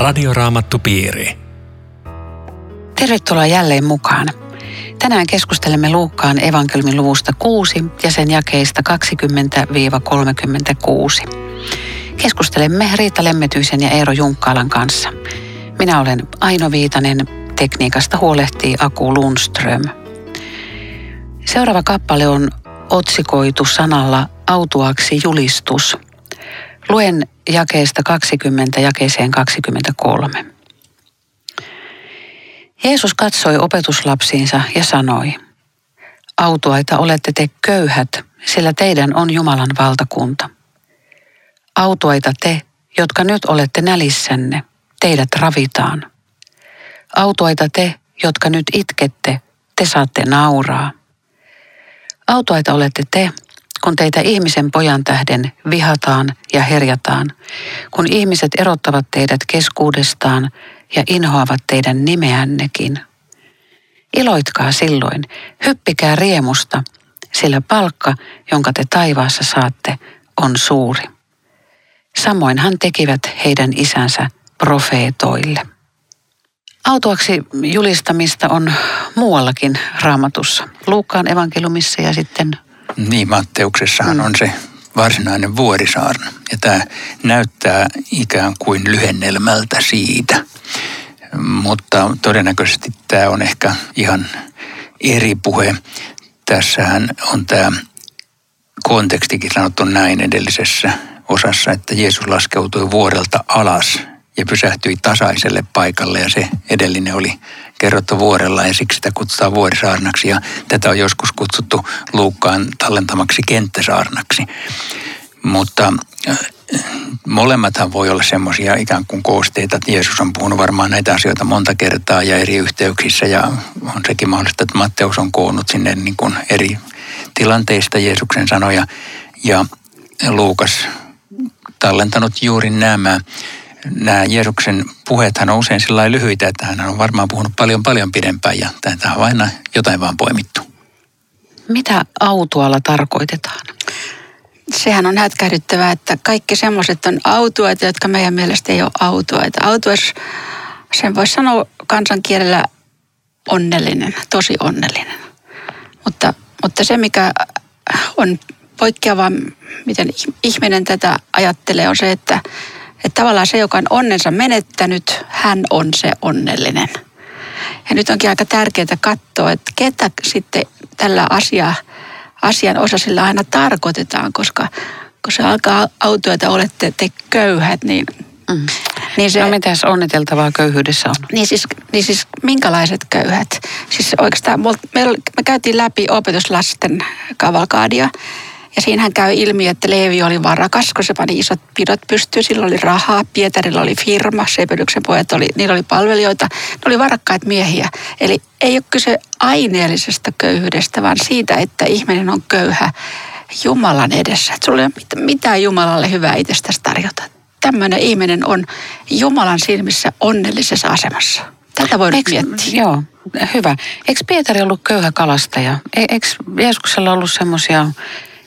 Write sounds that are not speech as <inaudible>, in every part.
Radioraamattupiiri. Tervetuloa jälleen mukaan. Tänään keskustelemme Luukkaan evankelmin luvusta 6 ja sen jakeista 20-36. Keskustelemme Riitta Lemmetyisen ja Eero Junkkaalan kanssa. Minä olen Aino Viitanen, tekniikasta huolehtii Aku Lundström. Seuraava kappale on otsikoitu sanalla autuaksi julistus. Luen jakeesta 20 jakeeseen 23. Jeesus katsoi opetuslapsiinsa ja sanoi, Autuaita olette te köyhät, sillä teidän on Jumalan valtakunta. Autuaita te, jotka nyt olette nälissänne, teidät ravitaan. Autuaita te, jotka nyt itkette, te saatte nauraa. Autuaita olette te, kun teitä ihmisen pojan tähden vihataan ja herjataan, kun ihmiset erottavat teidät keskuudestaan ja inhoavat teidän nimeännekin. Iloitkaa silloin, hyppikää riemusta, sillä palkka, jonka te taivaassa saatte, on suuri. Samoin hän tekivät heidän isänsä profeetoille. Autuaksi julistamista on muuallakin raamatussa. Luukkaan evankeliumissa ja sitten... Niin, Matteuksessahan mm. on se varsinainen vuorisaarna. Ja tämä näyttää ikään kuin lyhennelmältä siitä. Mutta todennäköisesti tämä on ehkä ihan eri puhe. Tässähän on tämä kontekstikin sanottu näin edellisessä osassa, että Jeesus laskeutui vuorelta alas ja pysähtyi tasaiselle paikalle ja se edellinen oli kerrottu vuorella ja siksi sitä kutsutaan vuorisaarnaksi. Ja tätä on joskus kutsuttu Luukkaan tallentamaksi kenttäsaarnaksi. Mutta äh, molemmathan voi olla semmoisia ikään kuin koosteita, Jeesus on puhunut varmaan näitä asioita monta kertaa ja eri yhteyksissä ja on sekin mahdollista, että Matteus on koonnut sinne niin kuin eri tilanteista Jeesuksen sanoja. Ja Luukas tallentanut juuri nämä nämä Jeesuksen puheethan on usein sillä lyhyitä, että hän on varmaan puhunut paljon paljon pidempään ja tähän on aina jotain vaan poimittu. Mitä autoalla tarkoitetaan? Sehän on hätkähdyttävää, että kaikki semmoiset on autuaita, jotka meidän mielestä ei ole autuaita. Autuas, sen voisi sanoa kansankielellä onnellinen, tosi onnellinen. Mutta, mutta se, mikä on poikkeava, miten ihminen tätä ajattelee, on se, että että tavallaan se, joka on onnensa menettänyt, hän on se onnellinen. Ja nyt onkin aika tärkeää katsoa, että ketä sitten tällä asia, asian osasilla aina tarkoitetaan, koska kun se alkaa autua, että olette te köyhät, niin Mm. Niin se, no mitäs onniteltavaa köyhyydessä on? Niin siis, niin siis minkälaiset köyhät? Siis oikeastaan me, me käytiin läpi opetuslasten kavalkaadia ja siinähän käy ilmi, että Leevi oli varakas, kun se pani isot pidot pystyyn. Sillä oli rahaa, Pietarilla oli firma, Sepedyksen pojat oli, niillä oli palvelijoita. Ne oli varakkaita miehiä. Eli ei ole kyse aineellisesta köyhyydestä, vaan siitä, että ihminen on köyhä Jumalan edessä. Että sulla ei ole mitään Jumalalle hyvää itsestäsi tarjota. Tämmöinen ihminen on Jumalan silmissä onnellisessa asemassa. Tätä voi Eks, miettiä. Joo, hyvä. Eikö Pietari ollut köyhä kalastaja? Eikö Jeesuksella ollut semmoisia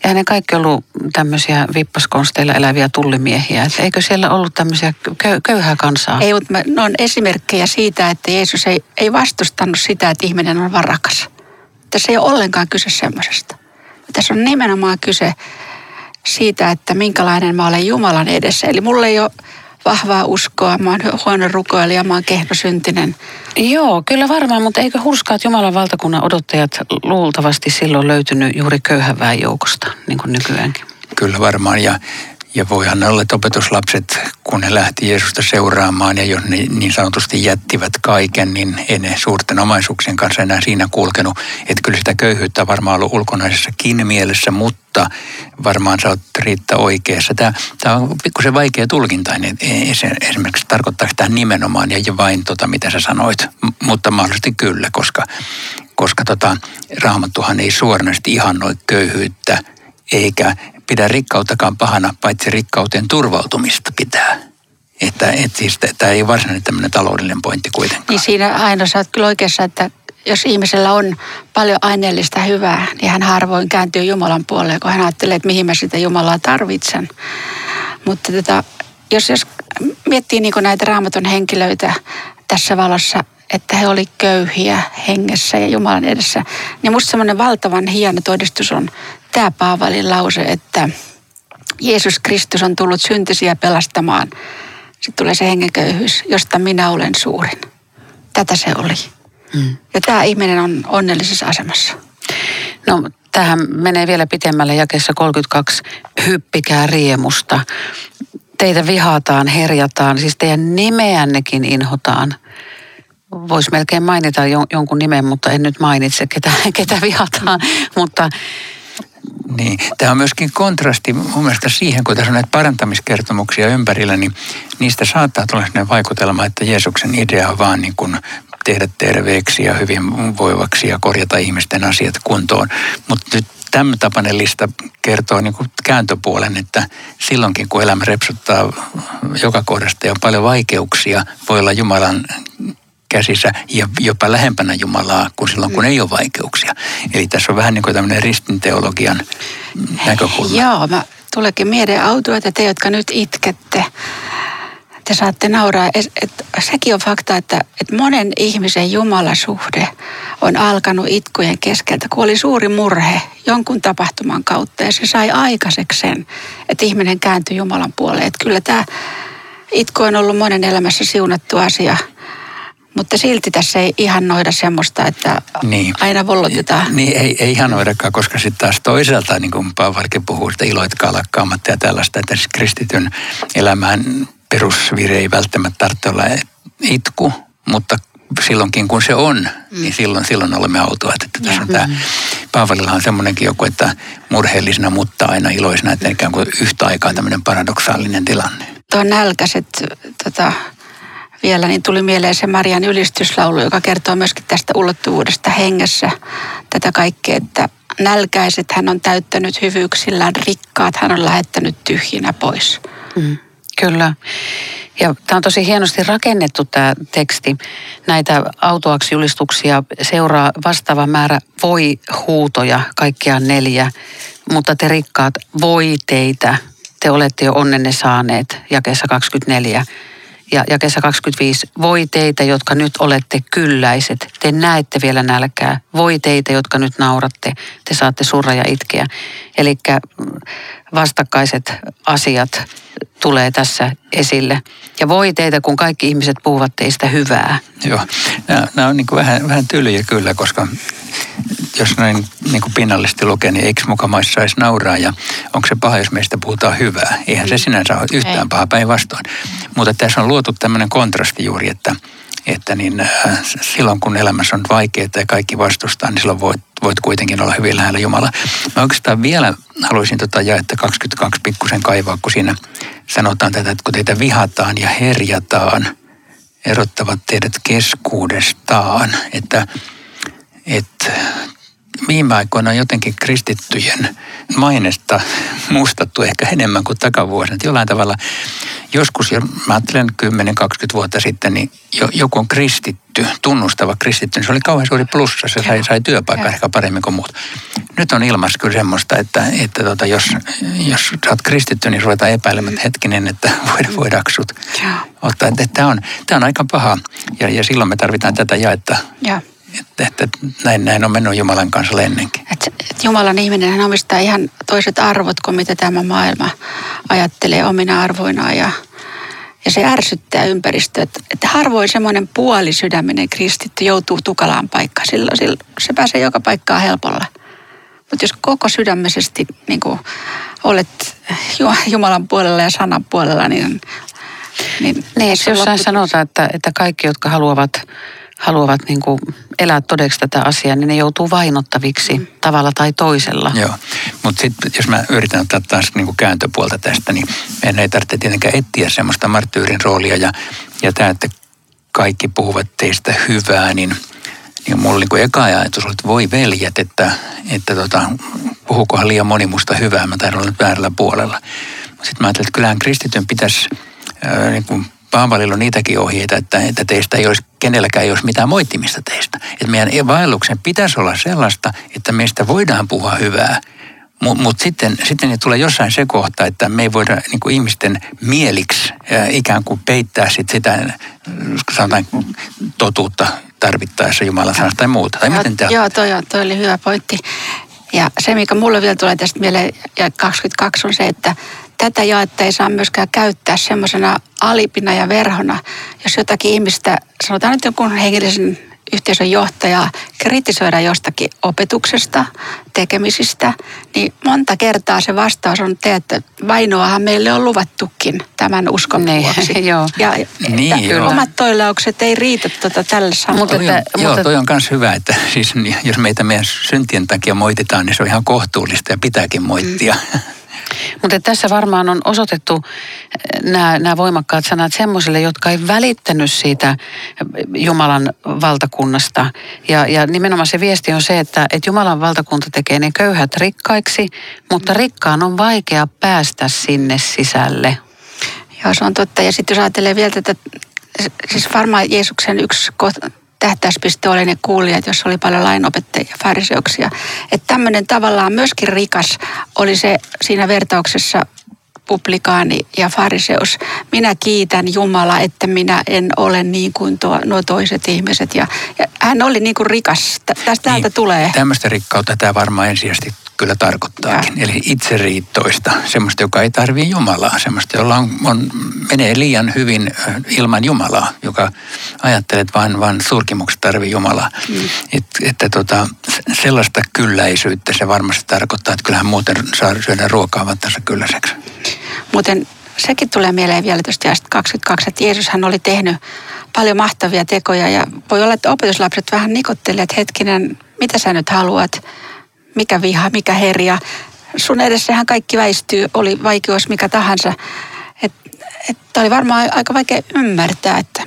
Eihän ne kaikki ollut tämmöisiä vippaskonsteilla eläviä tullimiehiä. Että eikö siellä ollut tämmöisiä köy- köyhää kansaa? Ei, mutta ne on esimerkkejä siitä, että Jeesus ei, ei vastustanut sitä, että ihminen on varakas. Tässä ei ole ollenkaan kyse semmoisesta. Tässä on nimenomaan kyse siitä, että minkälainen mä olen Jumalan edessä. Eli mulla ei ole vahvaa uskoa, mä oon huono rukoilija, mä oon kehnosyntinen. Joo, kyllä varmaan, mutta eikö hurskaat Jumalan valtakunnan odottajat luultavasti silloin löytynyt juuri köyhän joukosta, niin kuin nykyäänkin? Kyllä varmaan, ja ja voihan olla, että opetuslapset, kun ne lähti Jeesusta seuraamaan ja jos ne niin sanotusti jättivät kaiken, niin ei ne suurten omaisuuksien kanssa enää siinä kulkenut. Että kyllä sitä köyhyyttä on varmaan ollut ulkonaisessakin mielessä, mutta varmaan sä oot riittää oikeassa. Tämä, tämä on pikkusen vaikea tulkintainen. Esimerkiksi tarkoittaa sitä nimenomaan ja vain tota, mitä sä sanoit, mutta mahdollisesti kyllä, koska, koska tota, raamattuhan ei suoranaisesti ihannoi köyhyyttä eikä pidä rikkauttakaan pahana, paitsi rikkauteen turvautumista pitää. Että et siis tämä ei varsinainen tämmöinen taloudellinen pointti kuitenkaan. Niin siinä aina sä oot kyllä oikeassa, että jos ihmisellä on paljon aineellista hyvää, niin hän harvoin kääntyy Jumalan puoleen, kun hän ajattelee, että mihin mä sitä Jumalaa tarvitsen. Mutta tota, jos, jos miettii niin näitä raamatun henkilöitä tässä valossa, että he olivat köyhiä hengessä ja Jumalan edessä, niin musta semmoinen valtavan hieno todistus on tämä Paavalin lause, että Jeesus Kristus on tullut syntisiä pelastamaan. Sitten tulee se hengenköyhyys, josta minä olen suurin. Tätä se oli. Mm. Ja tämä ihminen on onnellisessa asemassa. No, tähän menee vielä pitemmälle jakeessa 32. Hyppikää riemusta. Teitä vihataan, herjataan, siis teidän nimeännekin inhotaan. Voisi melkein mainita jonkun nimen, mutta en nyt mainitse, ketä, ketä vihataan. <laughs> mutta niin, tämä on myöskin kontrasti mun mielestä siihen, kun tässä on näitä parantamiskertomuksia ympärillä, niin niistä saattaa tulla sellainen vaikutelma, että Jeesuksen idea on vaan niin kuin tehdä terveeksi ja hyvin voivaksi ja korjata ihmisten asiat kuntoon. Mutta nyt tämän tapainen lista kertoo niin kuin kääntöpuolen, että silloinkin kun elämä repsuttaa joka kohdasta ja on paljon vaikeuksia, voi olla Jumalan käsissä ja jopa lähempänä Jumalaa kuin silloin, kun ei ole vaikeuksia. Eli tässä on vähän niin kuin tämmöinen ristinteologian näkökulma. Joo, mä tuleekin mieleen auto, että te, jotka nyt itkette, te saatte nauraa. Et, et, sekin on fakta, että et monen ihmisen jumalasuhde on alkanut itkujen keskeltä, kun oli suuri murhe jonkun tapahtuman kautta. Ja se sai aikaiseksi sen, että ihminen kääntyi Jumalan puoleen. Et kyllä tämä itku on ollut monen elämässä siunattu asia – mutta silti tässä ei ihan noida semmoista, että niin. aina vollotetaan. Niin, ei, ei ihan noidakaan, koska sitten taas toisaalta, niin kuin Paavalkin puhuu, että iloitkaa lakkaamatta ja tällaista, että siis kristityn elämään perusvire ei välttämättä tarvitse olla itku, mutta silloinkin kun se on, mm. niin silloin, silloin olemme autoa. Että tässä on tämä, Paavalilla on semmoinenkin joku, että murheellisena, mutta aina iloisena, että ikään kuin yhtä aikaa tämmöinen paradoksaalinen tilanne. Tuo nälkäiset tota, vielä, niin tuli mieleen se Marian ylistyslaulu, joka kertoo myöskin tästä ulottuvuudesta hengessä. Tätä kaikkea, että nälkäiset hän on täyttänyt hyvyyksillään, rikkaat hän on lähettänyt tyhjinä pois. Mm, kyllä. Ja tämä on tosi hienosti rakennettu tämä teksti. Näitä autoaksi-julistuksia seuraa vastaava määrä voi huutoja, kaikkiaan neljä. Mutta te rikkaat, voi teitä, te olette jo onnenne saaneet, jakeessa 24 ja jakessa 25, voi teitä, jotka nyt olette kylläiset, te näette vielä nälkää. Voi teitä, jotka nyt nauratte, te saatte surra ja itkeä. Eli vastakkaiset asiat tulee tässä esille. Ja voi teitä, kun kaikki ihmiset puhuvat teistä hyvää. Joo, nämä, nämä on niin kuin vähän, vähän tylyjä kyllä, koska jos näin niin kuin pinnallisesti lukee, niin eikö mukamaissa saisi nauraa ja onko se paha, jos meistä puhutaan hyvää? Eihän se sinänsä ole yhtään Ei. paha päinvastoin. Mutta tässä on luotu tämmöinen kontrasti juuri, että, että niin, äh, silloin kun elämässä on vaikeaa ja kaikki vastustaa, niin silloin voit, voit kuitenkin olla hyvin lähellä Jumalaa. Mä oikeastaan vielä haluaisin tota että 22 pikkusen kaivaa, kun siinä sanotaan tätä, että kun teitä vihataan ja herjataan, erottavat teidät keskuudestaan, että, että viime aikoina on jotenkin kristittyjen mainesta mustattu ehkä enemmän kuin takavuosina. Jollain tavalla joskus, ja mä ajattelen 10-20 vuotta sitten, niin joku on kristitty, tunnustava kristitty, niin se oli kauhean suuri plussa. Se sai, sai työpaikan ehkä paremmin kuin muut. Nyt on ilmassa kyllä semmoista, että, että tota, jos, jos sä oot kristitty, niin ruvetaan epäilemään hetkinen, että voidaanko sut ottaa. Tämä, on, on aika paha ja, ja silloin me tarvitaan tätä jaetta. Ja että, että näin, näin on mennyt Jumalan kanssa ennenkin. Et, et Jumalan ihminen hän omistaa ihan toiset arvot kuin mitä tämä maailma ajattelee omina arvoinaan ja, ja se ärsyttää ympäristöä. Että, että harvoin semmoinen puolisydäminen kristitty joutuu tukalaan paikkaan. Silloin, silloin se pääsee joka paikkaan helpolla. Mutta jos koko sydämisesti niin olet Jumalan puolella ja sanan puolella, niin... Niin, niin jos jossain sanotaan, että, että kaikki, jotka haluavat haluavat niin kuin elää todeksi tätä asiaa, niin ne joutuu vainottaviksi mm. tavalla tai toisella. Joo, mutta sitten jos mä yritän ottaa taas niin kuin kääntöpuolta tästä, niin meidän ei tarvitse tietenkään etsiä semmoista marttyyrin roolia. Ja, ja tämä, että kaikki puhuvat teistä hyvää, niin, niin mulla niin kuin eka ajatus oli, että voi veljet, että, että tota, puhukohan liian moni musta hyvää, mä taidan olla väärällä puolella. Sitten mä ajattelin, että kyllähän kristityn pitäisi niin kuin Paavalilla on niitäkin ohjeita, että, että teistä ei olisi, kenelläkään ei olisi mitään moittimista teistä. Että meidän vaelluksen pitäisi olla sellaista, että meistä voidaan puhua hyvää, Mutta mut sitten, sitten ne tulee jossain se kohta, että me ei voida niin kuin ihmisten mieliksi ikään kuin peittää sit sitä sanotaan, totuutta tarvittaessa Jumalan sanasta tai muuta. Tai miten te Joo, toi, toi oli hyvä pointti. Ja se, mikä mulle vielä tulee tästä mieleen, ja 22 on se, että tätä jaetta ei saa myöskään käyttää semmoisena alipina ja verhona, jos jotakin ihmistä, sanotaan nyt jonkun hengellisen yhteisön johtajaa kritisoida jostakin opetuksesta, tekemisistä, niin monta kertaa se vastaus on te, että vainoahan meille on luvattukin tämän uskon niin, vuoksi. <laughs> joo. Ja niin, joo. omat toilaukset ei riitä tuota tälle sanoa. Mutta, että, joo, mutta... toi on myös hyvä, että siis jos meitä meidän syntien takia moititaan, niin se on ihan kohtuullista ja pitääkin moittia. Mm. <laughs> Mutta tässä varmaan on osoitettu nämä, nämä voimakkaat sanat semmoisille, jotka ei välittänyt siitä Jumalan valtakunnasta. Ja, ja nimenomaan se viesti on se, että, että Jumalan valtakunta tekee ne köyhät rikkaiksi, mutta rikkaan on vaikea päästä sinne sisälle. Joo, se on totta. Ja sitten jos ajattelee vielä tätä, siis varmaan Jeesuksen yksi kohta, tähtäyspiste oli ne kuulijat, jos oli paljon lainopettajia ja fariseuksia. Että tämmöinen tavallaan myöskin rikas oli se siinä vertauksessa publikaani ja fariseus. Minä kiitän Jumala, että minä en ole niin kuin tuo, nuo toiset ihmiset. Ja, ja hän oli niin kuin rikas. Tästä täältä niin, tulee. Tämmöistä rikkautta tämä varmaan ensisijaisesti kyllä tarkoittaakin. Ja. Eli itseriittoista, semmoista, joka ei tarvitse Jumalaa, semmoista, jolla on, on, menee liian hyvin ilman Jumalaa, joka ajattelee, että vain, vain surkimukset tarvii Jumalaa. Mm. Et, että tota, sellaista kylläisyyttä se varmasti tarkoittaa, että kyllähän muuten saa syödä ruokaa vattaansa kylläiseksi. Muuten sekin tulee mieleen vielä tuosta 22, että Jeesus hän oli tehnyt paljon mahtavia tekoja ja voi olla, että opetuslapset vähän nikottelevat, että hetkinen, mitä sä nyt haluat? Mikä viha, mikä herja. Sun edessähän kaikki väistyy, oli vaikeus mikä tahansa. Et, oli varmaan aika vaikea ymmärtää, että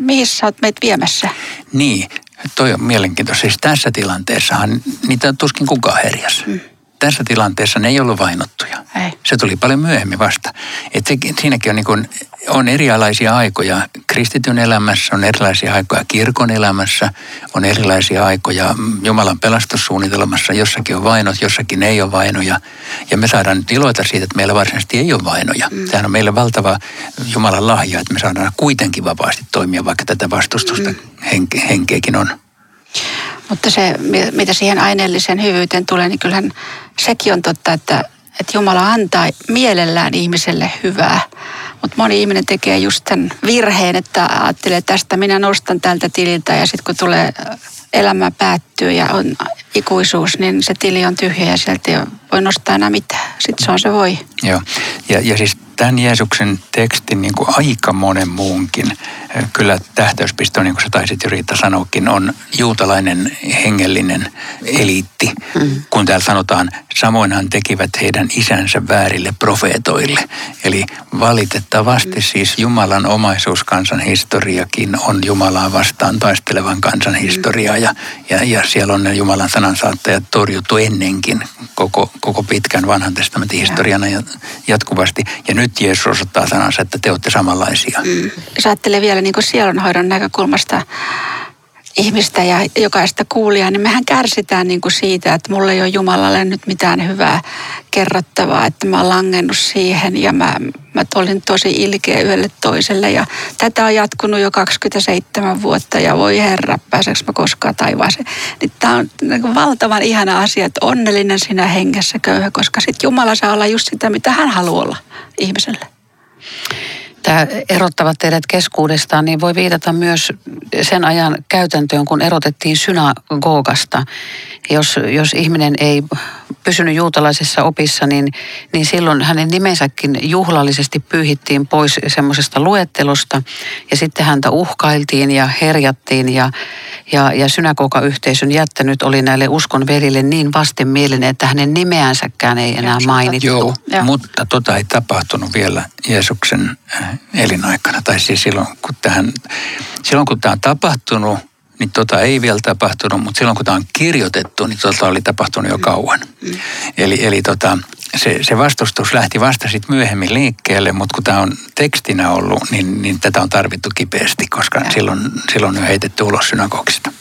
mihin sä oot meitä viemässä. Niin, toi on mielenkiintoista. Siis tässä tilanteessahan niitä tuskin kukaan herjäs. Mm tässä tilanteessa ne ei ollut vainottuja. Ei. Se tuli paljon myöhemmin vasta. Et se, siinäkin on, niin kuin, on erilaisia aikoja kristityn elämässä, on erilaisia aikoja kirkon elämässä, on erilaisia aikoja Jumalan pelastussuunnitelmassa. Jossakin on vainot, jossakin ei ole vainoja. Ja me saadaan nyt iloita siitä, että meillä varsinaisesti ei ole vainoja. Mm. Tämähän on meille valtava Jumalan lahja, että me saadaan kuitenkin vapaasti toimia, vaikka tätä vastustusta mm. henke, henkeäkin on. Mutta se, mitä siihen aineelliseen hyvyyteen tulee, niin kyllähän sekin on totta, että, että Jumala antaa mielellään ihmiselle hyvää. Mutta moni ihminen tekee just tämän virheen, että ajattelee, tästä minä nostan tältä tililtä ja sitten kun tulee elämä päättyy ja on ikuisuus, niin se tili on tyhjä ja sieltä ei voi nostaa enää mitään. Sitten se on se voi. Joo, ja, ja siis tämän Jeesuksen tekstin niin kuin aika monen muunkin, kyllä tähtäyspiste on, niin kuin sä taisit jo Riitta sanoakin, on juutalainen hengellinen eliitti. Mm. Kun täällä sanotaan, samoinhan tekivät heidän isänsä väärille profeetoille. Eli valitettavasti mm. siis Jumalan omaisuuskansan historiakin on Jumalaa vastaan taistelevan kansan mm. historiaa. Ja, ja, ja siellä on ne Jumalan sanansaattajat torjuttu ennenkin koko, koko pitkän vanhan testamentin historiana ja jatkuvasti. Ja nyt nyt Jeesus osoittaa sanansa, että te olette samanlaisia. Mm. Jos ajattelee vielä niin sielunhoidon näkökulmasta ihmistä ja jokaista kuulijaa, niin mehän kärsitään niin kuin siitä, että mulla ei ole Jumalalle nyt mitään hyvää kerrottavaa, että mä oon langennut siihen ja mä, mä olin tosi ilkeä yhdelle toiselle ja tätä on jatkunut jo 27 vuotta ja voi herra, pääseekö mä koskaan taivaaseen. Niin tämä on niin valtavan ihana asia, että onnellinen sinä hengessä köyhä, koska sitten Jumala saa olla just sitä, mitä hän haluaa olla ihmiselle tämä erottavat teidät keskuudestaan, niin voi viitata myös sen ajan käytäntöön, kun erotettiin synagogasta. Jos, jos ihminen ei pysynyt juutalaisessa opissa, niin, niin silloin hänen nimensäkin juhlallisesti pyyhittiin pois semmoisesta luettelosta. Ja sitten häntä uhkailtiin ja herjattiin ja, ja, ja synagogayhteisön jättänyt oli näille uskon verille niin vastenmielinen, että hänen nimeänsäkään ei enää mainittu. Joo, ja. mutta tota ei tapahtunut vielä Jeesuksen äh, elinaikana. Tai siis silloin, kun, tähän, silloin, kun tämä on tapahtunut, niin tota ei vielä tapahtunut, mutta silloin kun tämä on kirjoitettu, niin tota oli tapahtunut jo kauan. Mm. Eli, eli tota, se, se vastustus lähti vasta sitten myöhemmin liikkeelle, mutta kun tämä on tekstinä ollut, niin, niin tätä on tarvittu kipeästi, koska silloin, silloin on jo heitetty ulos synagogista.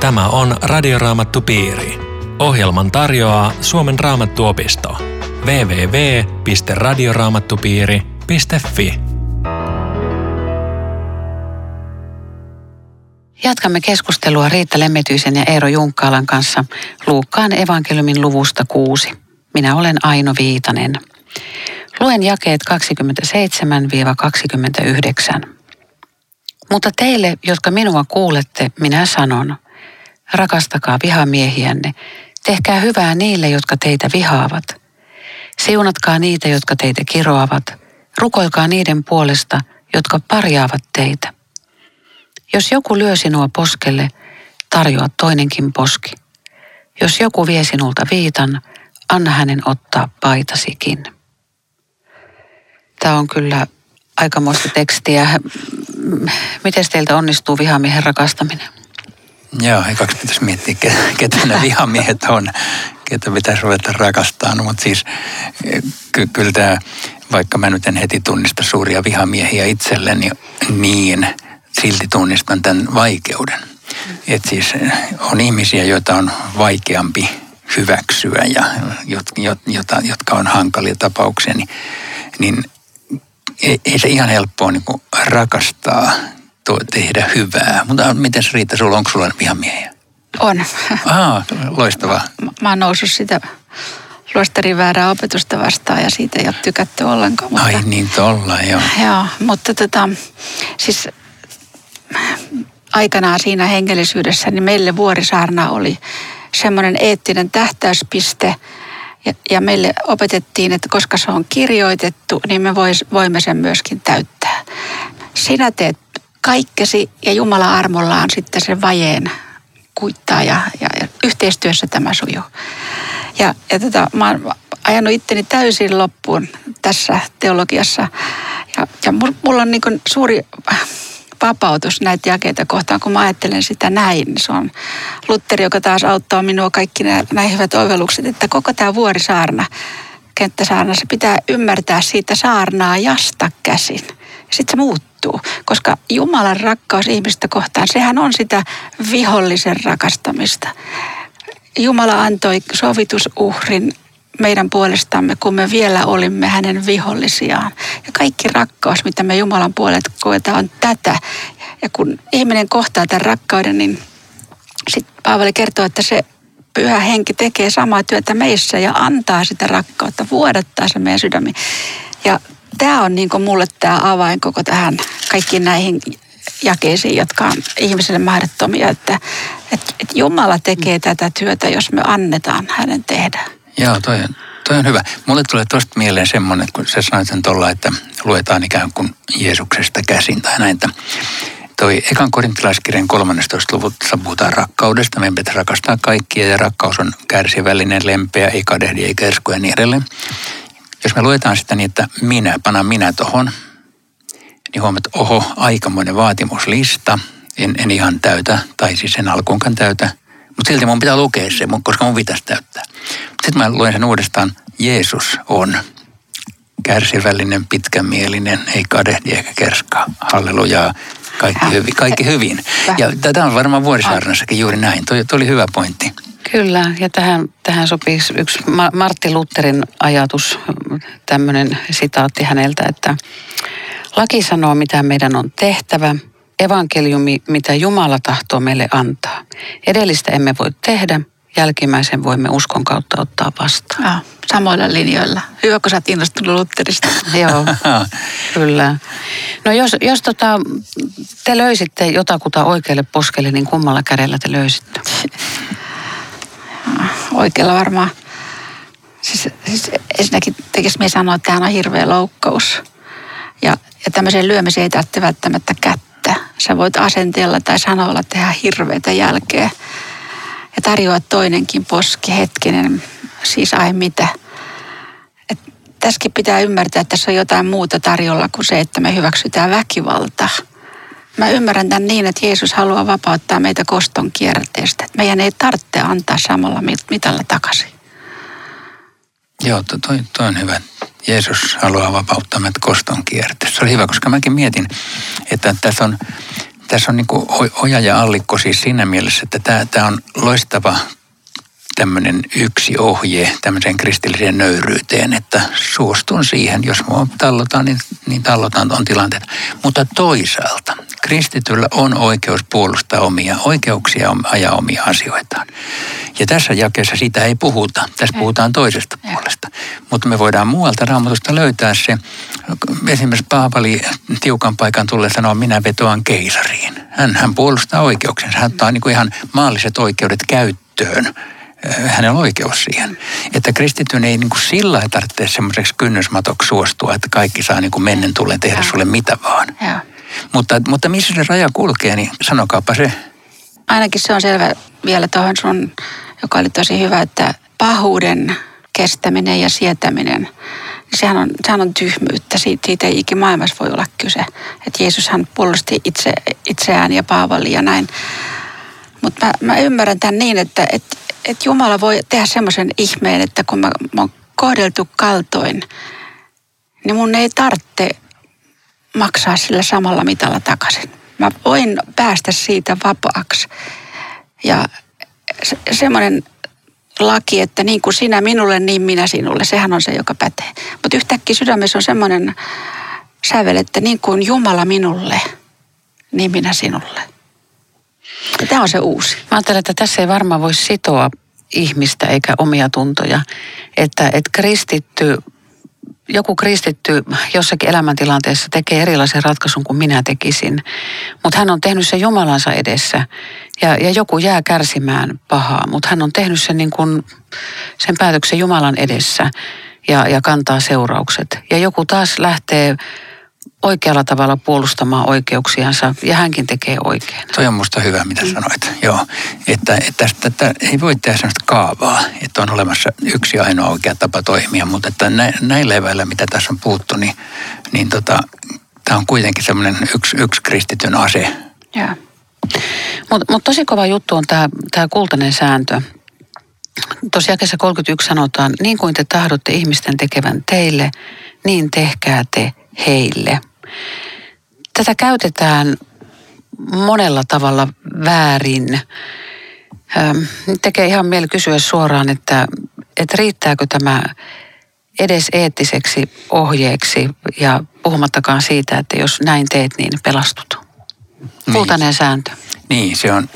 Tämä on Radioraamattu Piiri. Ohjelman tarjoaa Suomen raamattuopisto. www.radioraamattupiiri.fi Jatkamme keskustelua Riitta Lemmetyisen ja Eero Junkkaalan kanssa Luukkaan evankeliumin luvusta 6. Minä olen Aino Viitanen. Luen jakeet 27-29. Mutta teille, jotka minua kuulette, minä sanon, rakastakaa vihamiehiänne, tehkää hyvää niille, jotka teitä vihaavat. Siunatkaa niitä, jotka teitä kiroavat, rukoilkaa niiden puolesta, jotka parjaavat teitä. Jos joku lyö sinua poskelle, tarjoa toinenkin poski. Jos joku vie sinulta viitan, anna hänen ottaa paitasikin. Tämä on kyllä aikamoista tekstiä. Miten teiltä onnistuu vihamiehen rakastaminen? Joo, ekaksi pitäisi miettiä, ketä nämä vihamiehet on, ketä pitäisi ruveta rakastamaan. Mutta siis ky- kyllä tämä, vaikka mä nyt en heti tunnista suuria vihamiehiä itselleni, niin silti tunnistan tämän vaikeuden. Että siis on ihmisiä, joita on vaikeampi hyväksyä ja jota, jotka on hankalia tapauksia, niin, niin ei, ei se ihan helppoa niin rakastaa, to, tehdä hyvää. Mutta miten se riittää sulla? Onko sulla vihamiehiä? On. Aa, loistavaa. Mä, mä oon noussut sitä luostarin väärää opetusta vastaan ja siitä ei ole tykätty ollenkaan. Mutta, Ai niin, tolla, joo. Joo, mutta tota, siis aikanaan siinä hengellisyydessä, niin meille Vuorisaarna oli semmoinen eettinen tähtäyspiste – ja, ja meille opetettiin, että koska se on kirjoitettu, niin me vois, voimme sen myöskin täyttää. Sinä teet kaikkesi ja Jumala armollaan sitten sen vajeen kuittaa ja, ja, ja yhteistyössä tämä sujuu. Ja, ja tota, mä oon ajanut itteni täysin loppuun tässä teologiassa. Ja, ja mulla on niin suuri vapautus näitä jakeita kohtaan, kun mä ajattelen sitä näin. Se on Lutteri, joka taas auttaa minua kaikki nämä, nämä hyvät oivallukset, että koko tämä vuorisaarna, kenttäsaarna, se pitää ymmärtää siitä saarnaa jasta käsin. Sitten se muuttuu, koska Jumalan rakkaus ihmistä kohtaan, sehän on sitä vihollisen rakastamista. Jumala antoi sovitusuhrin meidän puolestamme, kun me vielä olimme hänen vihollisiaan. Ja kaikki rakkaus, mitä me Jumalan puolet koetaan, on tätä. Ja kun ihminen kohtaa tämän rakkauden, niin sitten Paavali kertoo, että se pyhä henki tekee samaa työtä meissä ja antaa sitä rakkautta, vuodattaa se meidän sydämiin. Ja tämä on niin mulle tämä avain koko tähän kaikkiin näihin jakeisiin, jotka on ihmiselle mahdottomia, että, että, että Jumala tekee tätä työtä, jos me annetaan hänen tehdä. Joo, toi on, toi on hyvä. Mulle tulee tuosta mieleen semmoinen, kun sä sanoit sen tuolla, että luetaan ikään kuin Jeesuksesta käsin tai näin, että toi ekan korintilaiskirjan 13. luvussa puhutaan rakkaudesta. Meidän pitää rakastaa kaikkia ja rakkaus on kärsivällinen, lempeä, ei kadehdi, ei kersku ja niin edelleen. Jos me luetaan sitä niin, että minä, pana minä tohon, niin huomaat, että oho, aikamoinen vaatimuslista. En, en ihan täytä, tai siis en alkuunkaan täytä. Mutta silti mun pitää lukea se, koska mun pitäisi täyttää. Sitten mä luen sen uudestaan. Jeesus on kärsivällinen, pitkämielinen, ei kadehdi eikä kerskaa. Hallelujaa. Kaikki, hyvin, kaikki hyvin. Ja tätä on varmaan vuorisaarnassakin juuri näin. Tuo, tuo oli hyvä pointti. Kyllä, ja tähän, tähän sopii yksi Martti Lutherin ajatus, tämmöinen sitaatti häneltä, että laki sanoo, mitä meidän on tehtävä, evankeliumi, mitä Jumala tahtoo meille antaa. Edellistä emme voi tehdä, jälkimmäisen voimme uskon kautta ottaa vastaan. Ja, samoilla linjoilla. Hyvä, kun sä oot innostunut Lutterista. <laughs> Joo, <laughs> kyllä. No jos, jos tota, te löysitte jotakuta oikealle poskelle, niin kummalla kädellä te löysitte? <laughs> Oikealla varmaan. Siis, siis ensinnäkin tekisi me sanoa, että tämä on hirveä loukkaus. Ja, ja tämmöiseen lyömiseen ei tarvitse välttämättä kättä. Sä voit asenteella tai sanoilla tehdä hirveitä jälkeä ja tarjoaa toinenkin poski hetkinen, siis ai mitä. Et tässäkin pitää ymmärtää, että tässä on jotain muuta tarjolla kuin se, että me hyväksytään väkivalta. Mä ymmärrän tämän niin, että Jeesus haluaa vapauttaa meitä koston kierteestä. Meidän ei tarvitse antaa samalla mitalla takaisin. Joo, toi, toi on hyvä. Jeesus haluaa vapauttaa meitä koston kierteestä. Se oli hyvä, koska mäkin mietin, että tässä on tässä on niin kuin oja ja allikko siis siinä mielessä, että tämä, tämä on loistava tämmöinen yksi ohje tämmöiseen kristilliseen nöyryyteen, että suostun siihen, jos mua tallotaan, niin, niin tallotaan on tilanteet. Mutta toisaalta kristityllä on oikeus puolustaa omia oikeuksia ja ajaa omia asioitaan. Ja tässä jakeessa sitä ei puhuta. Tässä puhutaan toisesta puolesta. Mutta me voidaan muualta raamatusta löytää se. Esimerkiksi Paavali tiukan paikan tulee sanoa, minä vetoan keisariin. Hän, hän puolustaa oikeuksensa. Hän ottaa niin kuin ihan maalliset oikeudet käyttöön hänellä oikeus siihen. Että kristityn ei niin kuin sillä tarvitse semmoiseksi kynnysmatoksi suostua, että kaikki saa niin kuin mennen tullen tehdä sulle mitä vaan. Ja. Mutta, mutta missä se raja kulkee, niin sanokaapa se. Ainakin se on selvä vielä tuohon sun, joka oli tosi hyvä, että pahuuden kestäminen ja sietäminen, niin sehän on, sehän on tyhmyyttä. Siitä, siitä ei ikinä maailmassa voi olla kyse. Että Jeesus hän puolusti itse, itseään ja Paavali ja näin. Mutta mä, mä ymmärrän tämän niin, että et, et Jumala voi tehdä semmoisen ihmeen, että kun mä, mä oon kohdeltu kaltoin, niin mun ei tarvitse maksaa sillä samalla mitalla takaisin. Mä voin päästä siitä vapaaksi. Ja se, semmoinen laki, että niin kuin sinä minulle, niin minä sinulle, sehän on se, joka pätee. Mutta yhtäkkiä sydämessä on semmoinen sävel, että niin kuin Jumala minulle, niin minä sinulle. Ja tämä on se uusi. Mä ajattelen, että tässä ei varmaan voi sitoa ihmistä eikä omia tuntoja. Että, että kristitty, joku kristitty jossakin elämäntilanteessa tekee erilaisen ratkaisun kuin minä tekisin. Mutta hän on tehnyt sen Jumalansa edessä. Ja, ja joku jää kärsimään pahaa, mutta hän on tehnyt sen, niin kuin, sen päätöksen Jumalan edessä ja, ja kantaa seuraukset. Ja joku taas lähtee oikealla tavalla puolustamaan oikeuksiansa ja hänkin tekee oikein. Toi on musta hyvä, mitä mm. sanoit. Joo, että, että tästä, että ei voi tehdä sellaista kaavaa, että on olemassa yksi ainoa oikea tapa toimia, mutta että nä, näillä eväillä, mitä tässä on puhuttu, niin, niin tota, tämä on kuitenkin semmoinen yksi, yksi kristityn ase. Mutta mut tosi kova juttu on tämä kultainen sääntö. Tuossa jakeessa 31 sanotaan, niin kuin te tahdotte ihmisten tekevän teille, niin tehkää te heille. Tätä käytetään monella tavalla väärin. Tekee ihan mieli kysyä suoraan, että, että riittääkö tämä edes eettiseksi ohjeeksi ja puhumattakaan siitä, että jos näin teet, niin pelastut. Kultainen niin. sääntö. Niin, se on,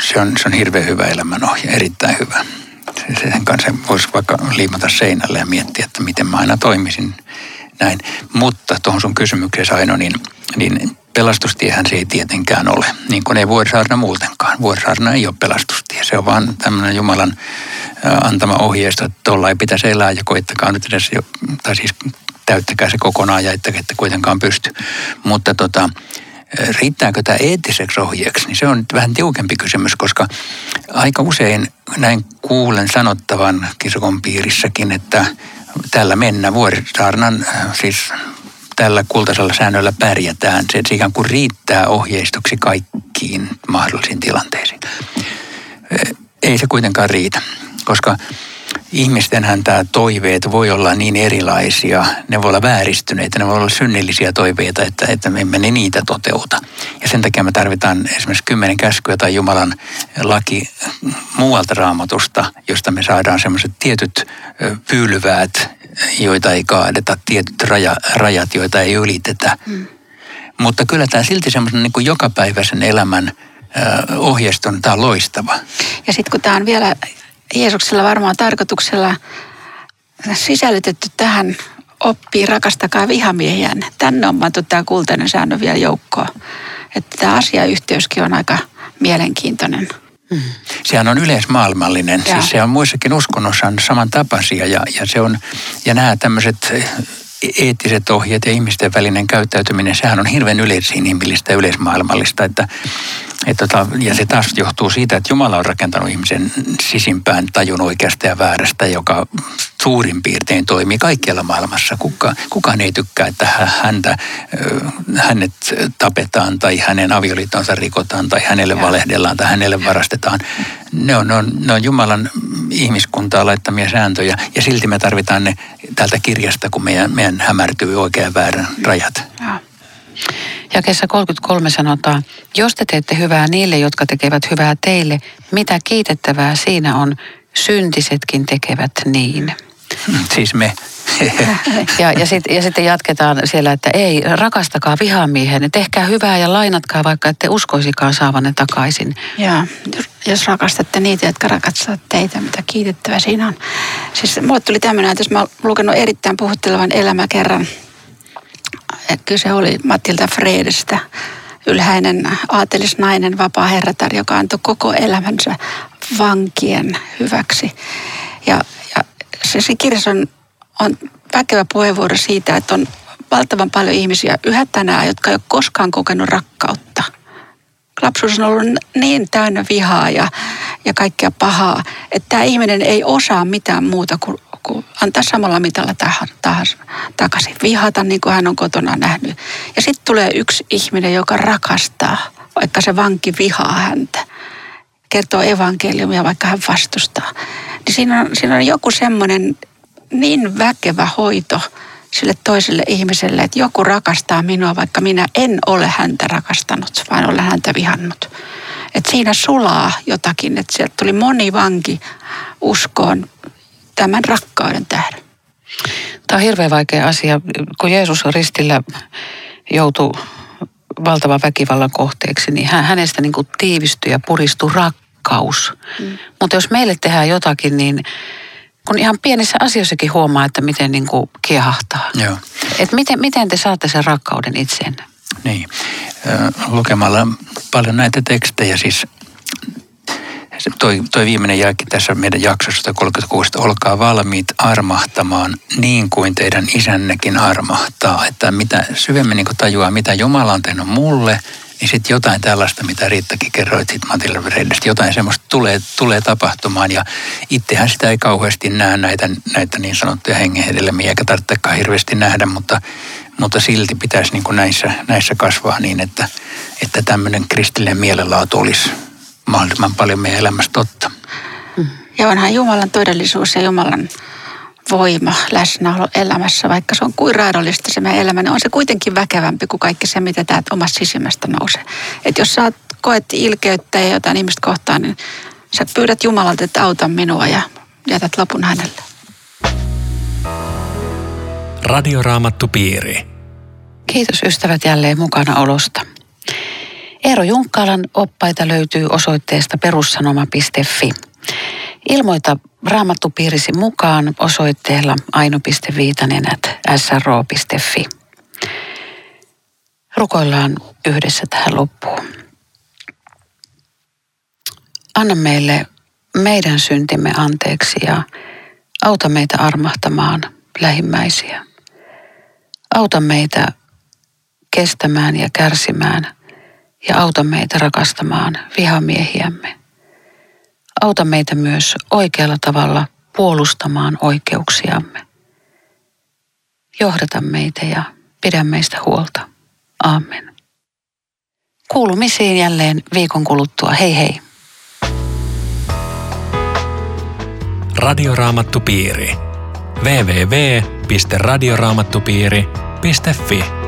se, on, se on hirveän hyvä elämänohje, erittäin hyvä. Sen kanssa voisi vaikka liimata seinälle ja miettiä, että miten mä aina toimisin näin. Mutta tuohon sun kysymykseen Aino, niin, niin pelastustiehän se ei tietenkään ole. Niin kuin ei vuorisaarna muutenkaan. Vuorisaarna ei ole pelastustie. Se on vaan tämmöinen Jumalan antama ohjeisto, että tuolla ei pitäisi elää ja koittakaa nyt edes, jo, tai siis täyttäkää se kokonaan ja että, että kuitenkaan pysty. Mutta tota, riittääkö tämä eettiseksi ohjeeksi, niin se on vähän tiukempi kysymys, koska aika usein näin kuulen sanottavan kisokon piirissäkin, että tällä mennä vuorisaarnan, siis tällä kultaisella säännöllä pärjätään. Se, ikään kuin riittää ohjeistoksi kaikkiin mahdollisiin tilanteisiin. Ei se kuitenkaan riitä, koska ihmistenhän tämä toiveet voi olla niin erilaisia, ne voi olla vääristyneitä, ne voi olla synnillisiä toiveita, että, että me emme niitä toteuta. Ja sen takia me tarvitaan esimerkiksi kymmenen käskyä tai Jumalan laki muualta raamatusta, josta me saadaan semmoiset tietyt pyylyväät, joita ei kaadeta, tietyt raja, rajat, joita ei ylitetä. Hmm. Mutta kyllä tämä silti semmoisen niin kuin jokapäiväisen elämän ohjeiston, tämä on loistava. Ja sitten kun tämä on vielä Jeesuksella varmaan tarkoituksella sisällytetty tähän oppii rakastakaa vihamiehiään. Tänne on pantu tämä kultainen säännö vielä joukkoon. Että tämä asiayhteyskin on aika mielenkiintoinen. Mm. Sehän on yleismaailmallinen. Ja. Siis se on muissakin uskonnossa on samantapaisia ja, ja, se on, ja nämä tämmöiset eettiset ohjeet ja ihmisten välinen käyttäytyminen, sehän on hirveän yleisinhimillistä ja yleismaailmallista, että et tota, ja se taas johtuu siitä, että Jumala on rakentanut ihmisen sisimpään tajun oikeasta ja väärästä, joka suurin piirtein toimii kaikkialla maailmassa. Kuka, kukaan ei tykkää, että häntä, hänet tapetaan tai hänen avioliittonsa rikotaan tai hänelle valehdellaan tai hänelle varastetaan. Ne on, ne on, ne on Jumalan ihmiskuntaa laittamia sääntöjä ja silti me tarvitaan ne tältä kirjasta, kun meidän, meidän hämärtyy oikean väärän rajat. Ja. Kesä 33 sanotaan, jos te teette hyvää niille, jotka tekevät hyvää teille, mitä kiitettävää siinä on, syntisetkin tekevät niin. <laughs> Siis me. <laughs> Ja, ja, sit, ja sitten jatketaan siellä, että ei, rakastakaa vihamiehen, tehkää hyvää ja lainatkaa, vaikka ette uskoisikaan saavanne takaisin. Ja jos rakastatte niitä, jotka rakastavat teitä, mitä kiitettävä siinä on. Siis mulle tuli tämmöinen, että jos mä oon lukenut erittäin puhuttelevan elämäkerran. Kyse oli Matilda Fredestä, ylhäinen aatelisnainen, vapaa herratar, joka antoi koko elämänsä vankien hyväksi. Ja, ja se, se kirjassa on, on väkevä puheenvuoro siitä, että on valtavan paljon ihmisiä yhä tänään, jotka ei ole koskaan kokenut rakkautta. Lapsuus on ollut niin täynnä vihaa ja, ja kaikkea pahaa, että tämä ihminen ei osaa mitään muuta kuin, kuin antaa samalla mitalla tähän, tähän takaisin. Vihata niin kuin hän on kotona nähnyt. Ja sitten tulee yksi ihminen, joka rakastaa, vaikka se vanki vihaa häntä. Kertoo evankeliumia, vaikka hän vastustaa. Niin siinä on, siinä on joku semmoinen niin väkevä hoito sille toiselle ihmiselle, että joku rakastaa minua, vaikka minä en ole häntä rakastanut, vaan olen häntä vihannut. Että siinä sulaa jotakin, että sieltä tuli moni vanki uskoon tämän rakkauden tähden. Tämä on hirveän vaikea asia. Kun Jeesus ristillä joutui valtavan väkivallan kohteeksi, niin hänestä niin kuin tiivistyi ja puristui rakkaus. Mm. Mutta jos meille tehdään jotakin, niin kun ihan pienissä asioissakin huomaa, että miten niin kuin kiehahtaa. Joo. Et miten, miten te saatte sen rakkauden itseenne? Niin, lukemalla paljon näitä tekstejä, siis toi, toi viimeinen jälki tässä meidän jaksossa 36, että olkaa valmiit armahtamaan niin kuin teidän isännekin armahtaa. Että mitä syvemmin niin tajuaa, mitä Jumala on tehnyt mulle – niin sitten jotain tällaista, mitä Riittakin kerroit siitä Vredestä, jotain semmoista tulee, tulee tapahtumaan ja itsehän sitä ei kauheasti näe näitä, näitä niin sanottuja hengenhedelmiä, eikä tarvitsekaan hirveästi nähdä, mutta, mutta silti pitäisi niin näissä, näissä kasvaa niin, että, että tämmöinen kristillinen mielenlaatu olisi mahdollisimman paljon meidän elämässä totta. Ja onhan Jumalan todellisuus ja Jumalan voima, läsnäolo elämässä, vaikka se on kuin raadollista se meidän elämä, niin on se kuitenkin väkevämpi kuin kaikki se, mitä täältä omasta sisimmästä nousee. Että jos sä koet ilkeyttä ja jotain ihmistä kohtaan, niin sä pyydät Jumalalta, että auta minua ja jätät lopun hänelle. Radioraamattu piiri. Kiitos ystävät jälleen mukana olosta. Eero Junkkalan oppaita löytyy osoitteesta perussanoma.fi. Ilmoita raamattupiirisi mukaan osoitteella aino.viitanenät sro.fi. Rukoillaan yhdessä tähän loppuun. Anna meille meidän syntimme anteeksi ja auta meitä armahtamaan lähimmäisiä. Auta meitä kestämään ja kärsimään ja auta meitä rakastamaan vihamiehiämme. Auta meitä myös oikealla tavalla puolustamaan oikeuksiamme. Johdata meitä ja pidä meistä huolta. Amen. Kuulumisiin jälleen viikon kuluttua. Hei hei. Radioraamattupiiri. www.radioraamattupiiri.fi